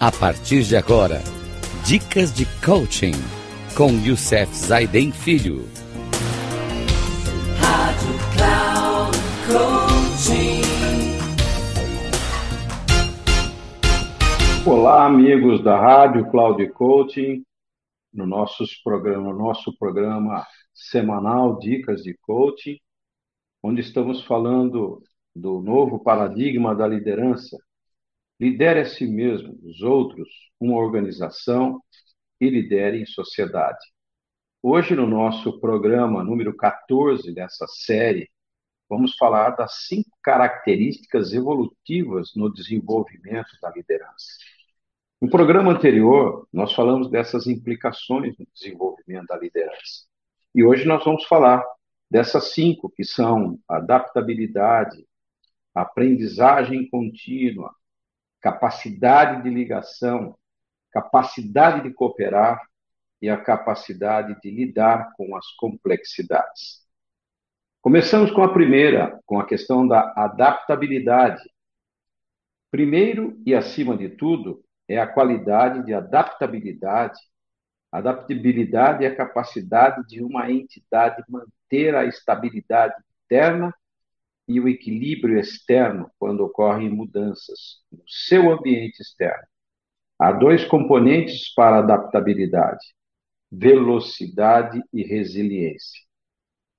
A partir de agora, dicas de coaching com Youssef Zaiden Filho. Rádio Cloud Coaching. Olá, amigos da Rádio Cloud Coaching, no, nossos programa, no nosso programa semanal Dicas de Coaching, onde estamos falando do novo paradigma da liderança Lidere a si mesmo, os outros, uma organização e lidere em sociedade. Hoje, no nosso programa número 14 dessa série, vamos falar das cinco características evolutivas no desenvolvimento da liderança. No programa anterior, nós falamos dessas implicações no desenvolvimento da liderança. E hoje nós vamos falar dessas cinco, que são adaptabilidade, aprendizagem contínua, capacidade de ligação, capacidade de cooperar e a capacidade de lidar com as complexidades. Começamos com a primeira, com a questão da adaptabilidade. Primeiro e acima de tudo, é a qualidade de adaptabilidade. Adaptabilidade é a capacidade de uma entidade manter a estabilidade interna e o equilíbrio externo quando ocorrem mudanças no seu ambiente externo. Há dois componentes para adaptabilidade: velocidade e resiliência.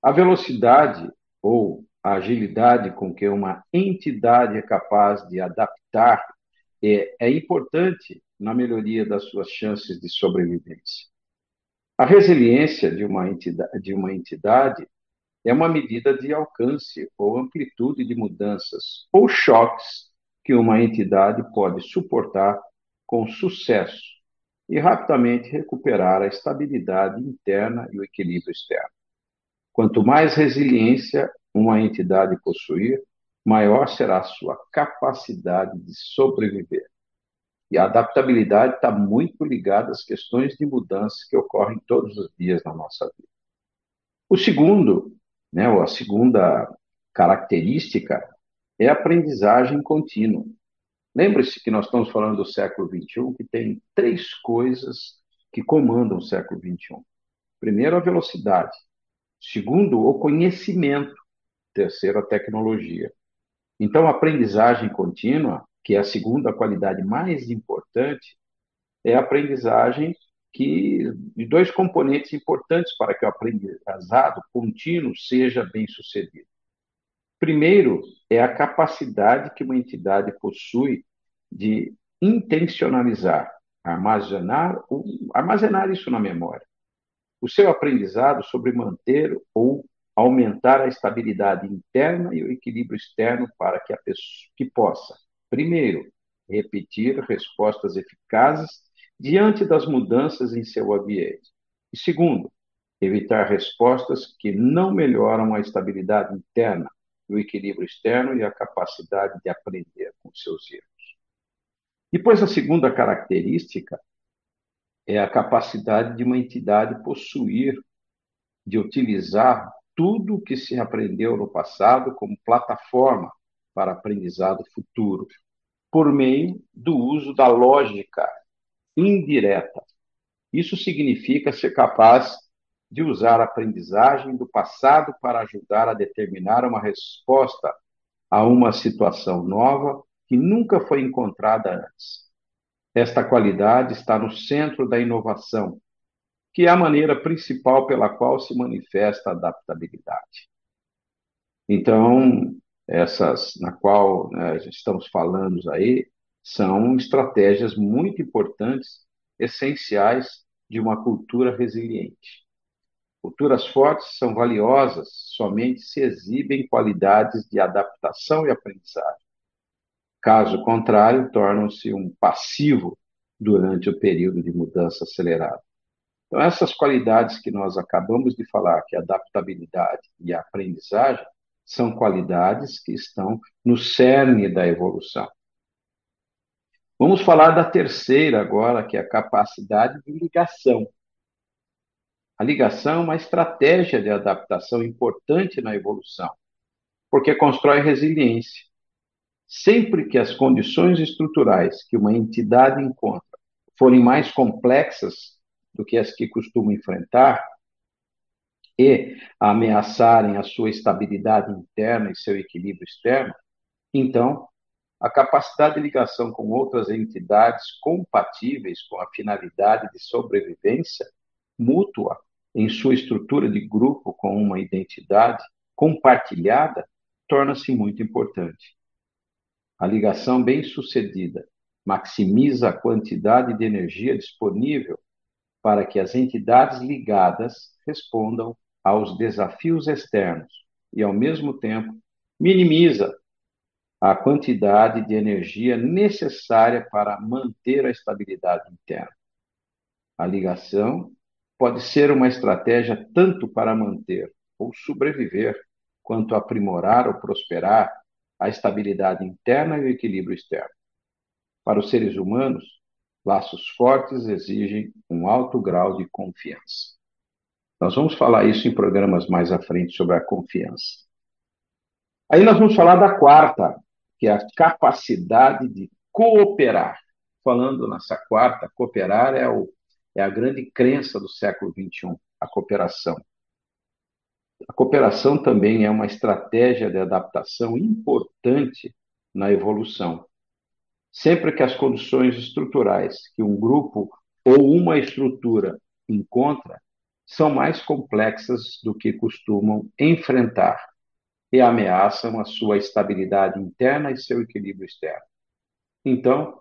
A velocidade ou a agilidade com que uma entidade é capaz de adaptar é, é importante na melhoria das suas chances de sobrevivência. A resiliência de uma entidade, de uma entidade é uma medida de alcance ou amplitude de mudanças ou choques que uma entidade pode suportar com sucesso e rapidamente recuperar a estabilidade interna e o equilíbrio externo. Quanto mais resiliência uma entidade possuir, maior será a sua capacidade de sobreviver. E a adaptabilidade está muito ligada às questões de mudança que ocorrem todos os dias na nossa vida. O segundo né? A segunda característica é a aprendizagem contínua. Lembre-se que nós estamos falando do século XXI, que tem três coisas que comandam o século XXI. Primeiro, a velocidade. Segundo, o conhecimento. Terceiro, a tecnologia. Então, a aprendizagem contínua, que é a segunda qualidade mais importante, é a aprendizagem que de dois componentes importantes para que o aprendizado contínuo seja bem sucedido. Primeiro é a capacidade que uma entidade possui de intencionalizar, armazenar, armazenar isso na memória. O seu aprendizado sobre manter ou aumentar a estabilidade interna e o equilíbrio externo para que a pessoa que possa, primeiro, repetir respostas eficazes diante das mudanças em seu ambiente. E segundo, evitar respostas que não melhoram a estabilidade interna, o equilíbrio externo e a capacidade de aprender com seus erros. Depois, a segunda característica é a capacidade de uma entidade possuir, de utilizar tudo o que se aprendeu no passado como plataforma para aprendizado futuro, por meio do uso da lógica indireta. Isso significa ser capaz de usar a aprendizagem do passado para ajudar a determinar uma resposta a uma situação nova que nunca foi encontrada antes. Esta qualidade está no centro da inovação, que é a maneira principal pela qual se manifesta a adaptabilidade. Então, essas na qual né, estamos falando aí, são estratégias muito importantes, essenciais de uma cultura resiliente. Culturas fortes são valiosas somente se exibem qualidades de adaptação e aprendizagem. Caso contrário, tornam-se um passivo durante o período de mudança acelerada. Então, essas qualidades que nós acabamos de falar, que é adaptabilidade e aprendizagem, são qualidades que estão no cerne da evolução. Vamos falar da terceira agora, que é a capacidade de ligação. A ligação é uma estratégia de adaptação importante na evolução, porque constrói resiliência. Sempre que as condições estruturais que uma entidade encontra forem mais complexas do que as que costuma enfrentar e ameaçarem a sua estabilidade interna e seu equilíbrio externo, então a capacidade de ligação com outras entidades compatíveis com a finalidade de sobrevivência mútua em sua estrutura de grupo com uma identidade compartilhada torna-se muito importante. A ligação bem-sucedida maximiza a quantidade de energia disponível para que as entidades ligadas respondam aos desafios externos e, ao mesmo tempo, minimiza a quantidade de energia necessária para manter a estabilidade interna. A ligação pode ser uma estratégia tanto para manter ou sobreviver, quanto aprimorar ou prosperar a estabilidade interna e o equilíbrio externo. Para os seres humanos, laços fortes exigem um alto grau de confiança. Nós vamos falar isso em programas mais à frente sobre a confiança. Aí nós vamos falar da quarta, que é a capacidade de cooperar. Falando nessa quarta, cooperar é, o, é a grande crença do século XXI, a cooperação. A cooperação também é uma estratégia de adaptação importante na evolução. Sempre que as condições estruturais que um grupo ou uma estrutura encontra são mais complexas do que costumam enfrentar e ameaçam a sua estabilidade interna e seu equilíbrio externo. Então,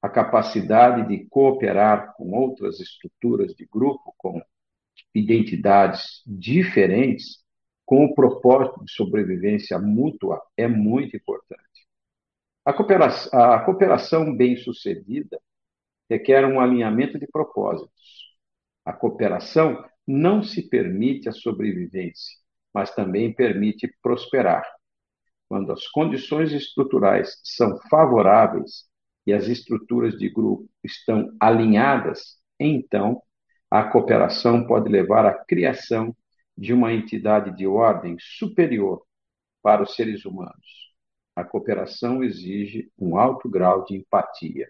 a capacidade de cooperar com outras estruturas de grupo, com identidades diferentes, com o propósito de sobrevivência mútua, é muito importante. A cooperação, a cooperação bem-sucedida requer um alinhamento de propósitos. A cooperação não se permite a sobrevivência, mas também permite prosperar. Quando as condições estruturais são favoráveis e as estruturas de grupo estão alinhadas, então a cooperação pode levar à criação de uma entidade de ordem superior para os seres humanos. A cooperação exige um alto grau de empatia.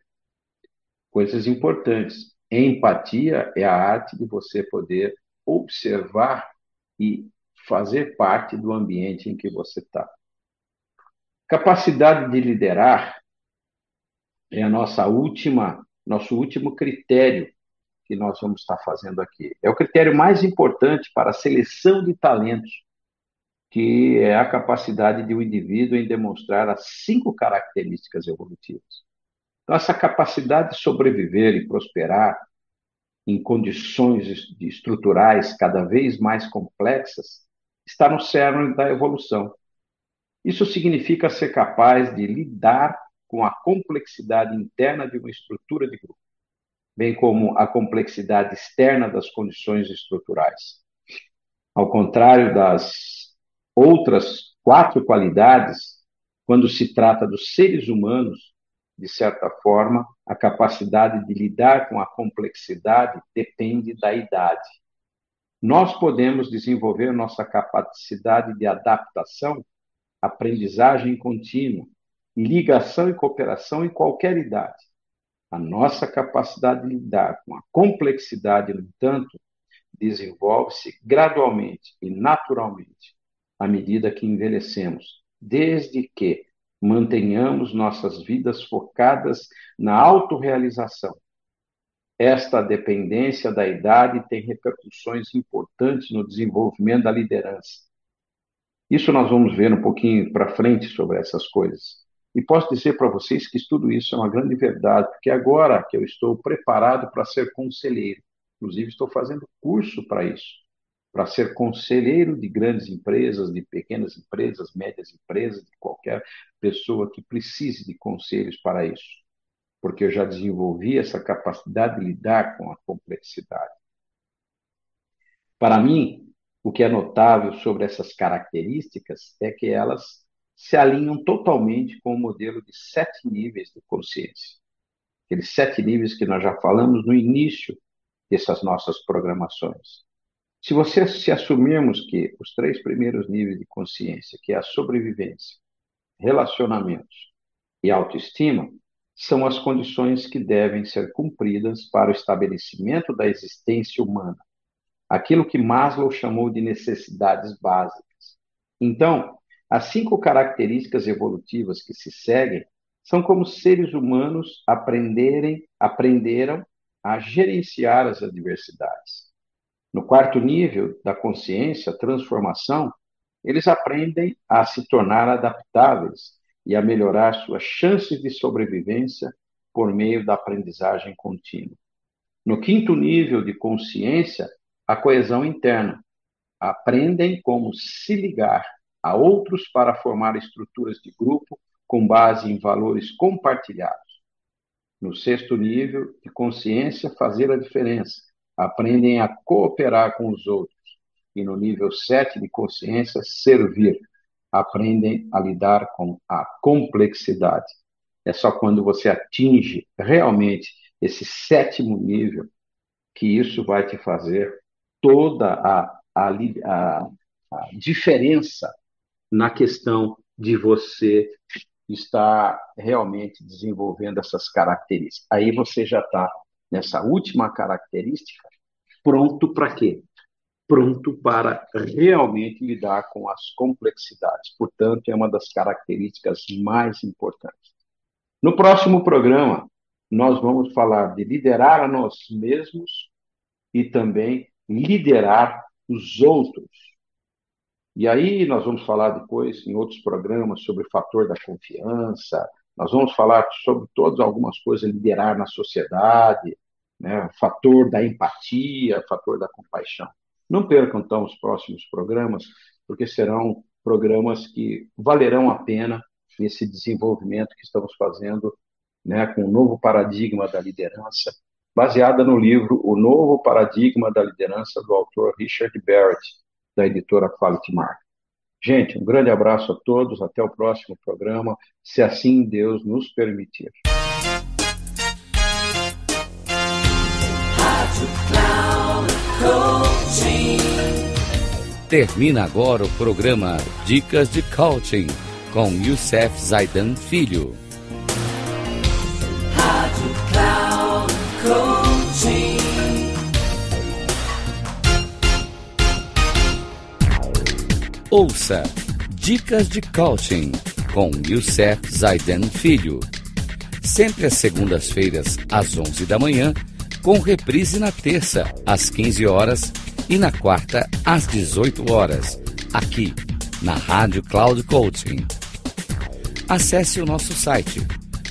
Coisas importantes. Empatia é a arte de você poder observar e fazer parte do ambiente em que você está. Capacidade de liderar é a nossa última, nosso último critério que nós vamos estar fazendo aqui. É o critério mais importante para a seleção de talentos, que é a capacidade de um indivíduo em demonstrar as cinco características evolutivas. Então, essa capacidade de sobreviver e prosperar em condições estruturais cada vez mais complexas está no cerne da evolução. Isso significa ser capaz de lidar com a complexidade interna de uma estrutura de grupo bem como a complexidade externa das condições estruturais. Ao contrário das outras quatro qualidades, quando se trata dos seres humanos, de certa forma, a capacidade de lidar com a complexidade depende da idade. Nós podemos desenvolver nossa capacidade de adaptação, aprendizagem contínua, ligação e cooperação em qualquer idade. A nossa capacidade de lidar com a complexidade, no entanto, desenvolve-se gradualmente e naturalmente à medida que envelhecemos, desde que mantenhamos nossas vidas focadas na autorrealização. Esta dependência da idade tem repercussões importantes no desenvolvimento da liderança. Isso nós vamos ver um pouquinho para frente sobre essas coisas. E posso dizer para vocês que tudo isso é uma grande verdade, porque agora que eu estou preparado para ser conselheiro, inclusive estou fazendo curso para isso, para ser conselheiro de grandes empresas, de pequenas empresas, médias empresas, de qualquer pessoa que precise de conselhos para isso, porque eu já desenvolvi essa capacidade de lidar com a complexidade. Para mim, o que é notável sobre essas características é que elas se alinham totalmente com o modelo de sete níveis de consciência. Aqueles sete níveis que nós já falamos no início dessas nossas programações. Se você se assumirmos que os três primeiros níveis de consciência, que é a sobrevivência, relacionamentos e autoestima são as condições que devem ser cumpridas para o estabelecimento da existência humana, aquilo que Maslow chamou de necessidades básicas. Então, as cinco características evolutivas que se seguem são como seres humanos aprenderem, aprenderam a gerenciar as adversidades. No quarto nível da consciência, transformação, eles aprendem a se tornar adaptáveis e a melhorar suas chances de sobrevivência por meio da aprendizagem contínua. No quinto nível de consciência, a coesão interna. Aprendem como se ligar a outros para formar estruturas de grupo com base em valores compartilhados. No sexto nível de consciência, fazer a diferença. Aprendem a cooperar com os outros. E no nível sete de consciência, servir aprendem a lidar com a complexidade. É só quando você atinge realmente esse sétimo nível que isso vai te fazer toda a, a, a, a diferença na questão de você estar realmente desenvolvendo essas características. Aí você já está nessa última característica pronto para quê? Pronto para realmente lidar com as complexidades. Portanto, é uma das características mais importantes. No próximo programa, nós vamos falar de liderar a nós mesmos e também liderar os outros. E aí nós vamos falar depois em outros programas sobre o fator da confiança, nós vamos falar sobre todas algumas coisas, liderar na sociedade, né, o fator da empatia, o fator da compaixão. Não percam, então, os próximos programas, porque serão programas que valerão a pena nesse desenvolvimento que estamos fazendo né, com o novo paradigma da liderança, baseada no livro O Novo Paradigma da Liderança, do autor Richard Barrett, da editora Quality Mark. Gente, um grande abraço a todos, até o próximo programa, se assim Deus nos permitir. Termina agora o programa Dicas de Coaching com Youssef Zaidan Filho. Rádio Cloud Coaching. Ouça Dicas de Coaching com Youssef Zaidan Filho. Sempre às segundas-feiras, às 11 da manhã, com reprise na terça, às 15 horas e na quarta, às 18 horas, aqui na Rádio Cloud Coaching. Acesse o nosso site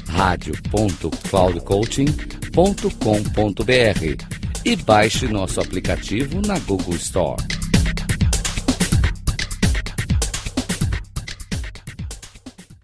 radio.cloudcoaching.com.br e baixe nosso aplicativo na Google Store.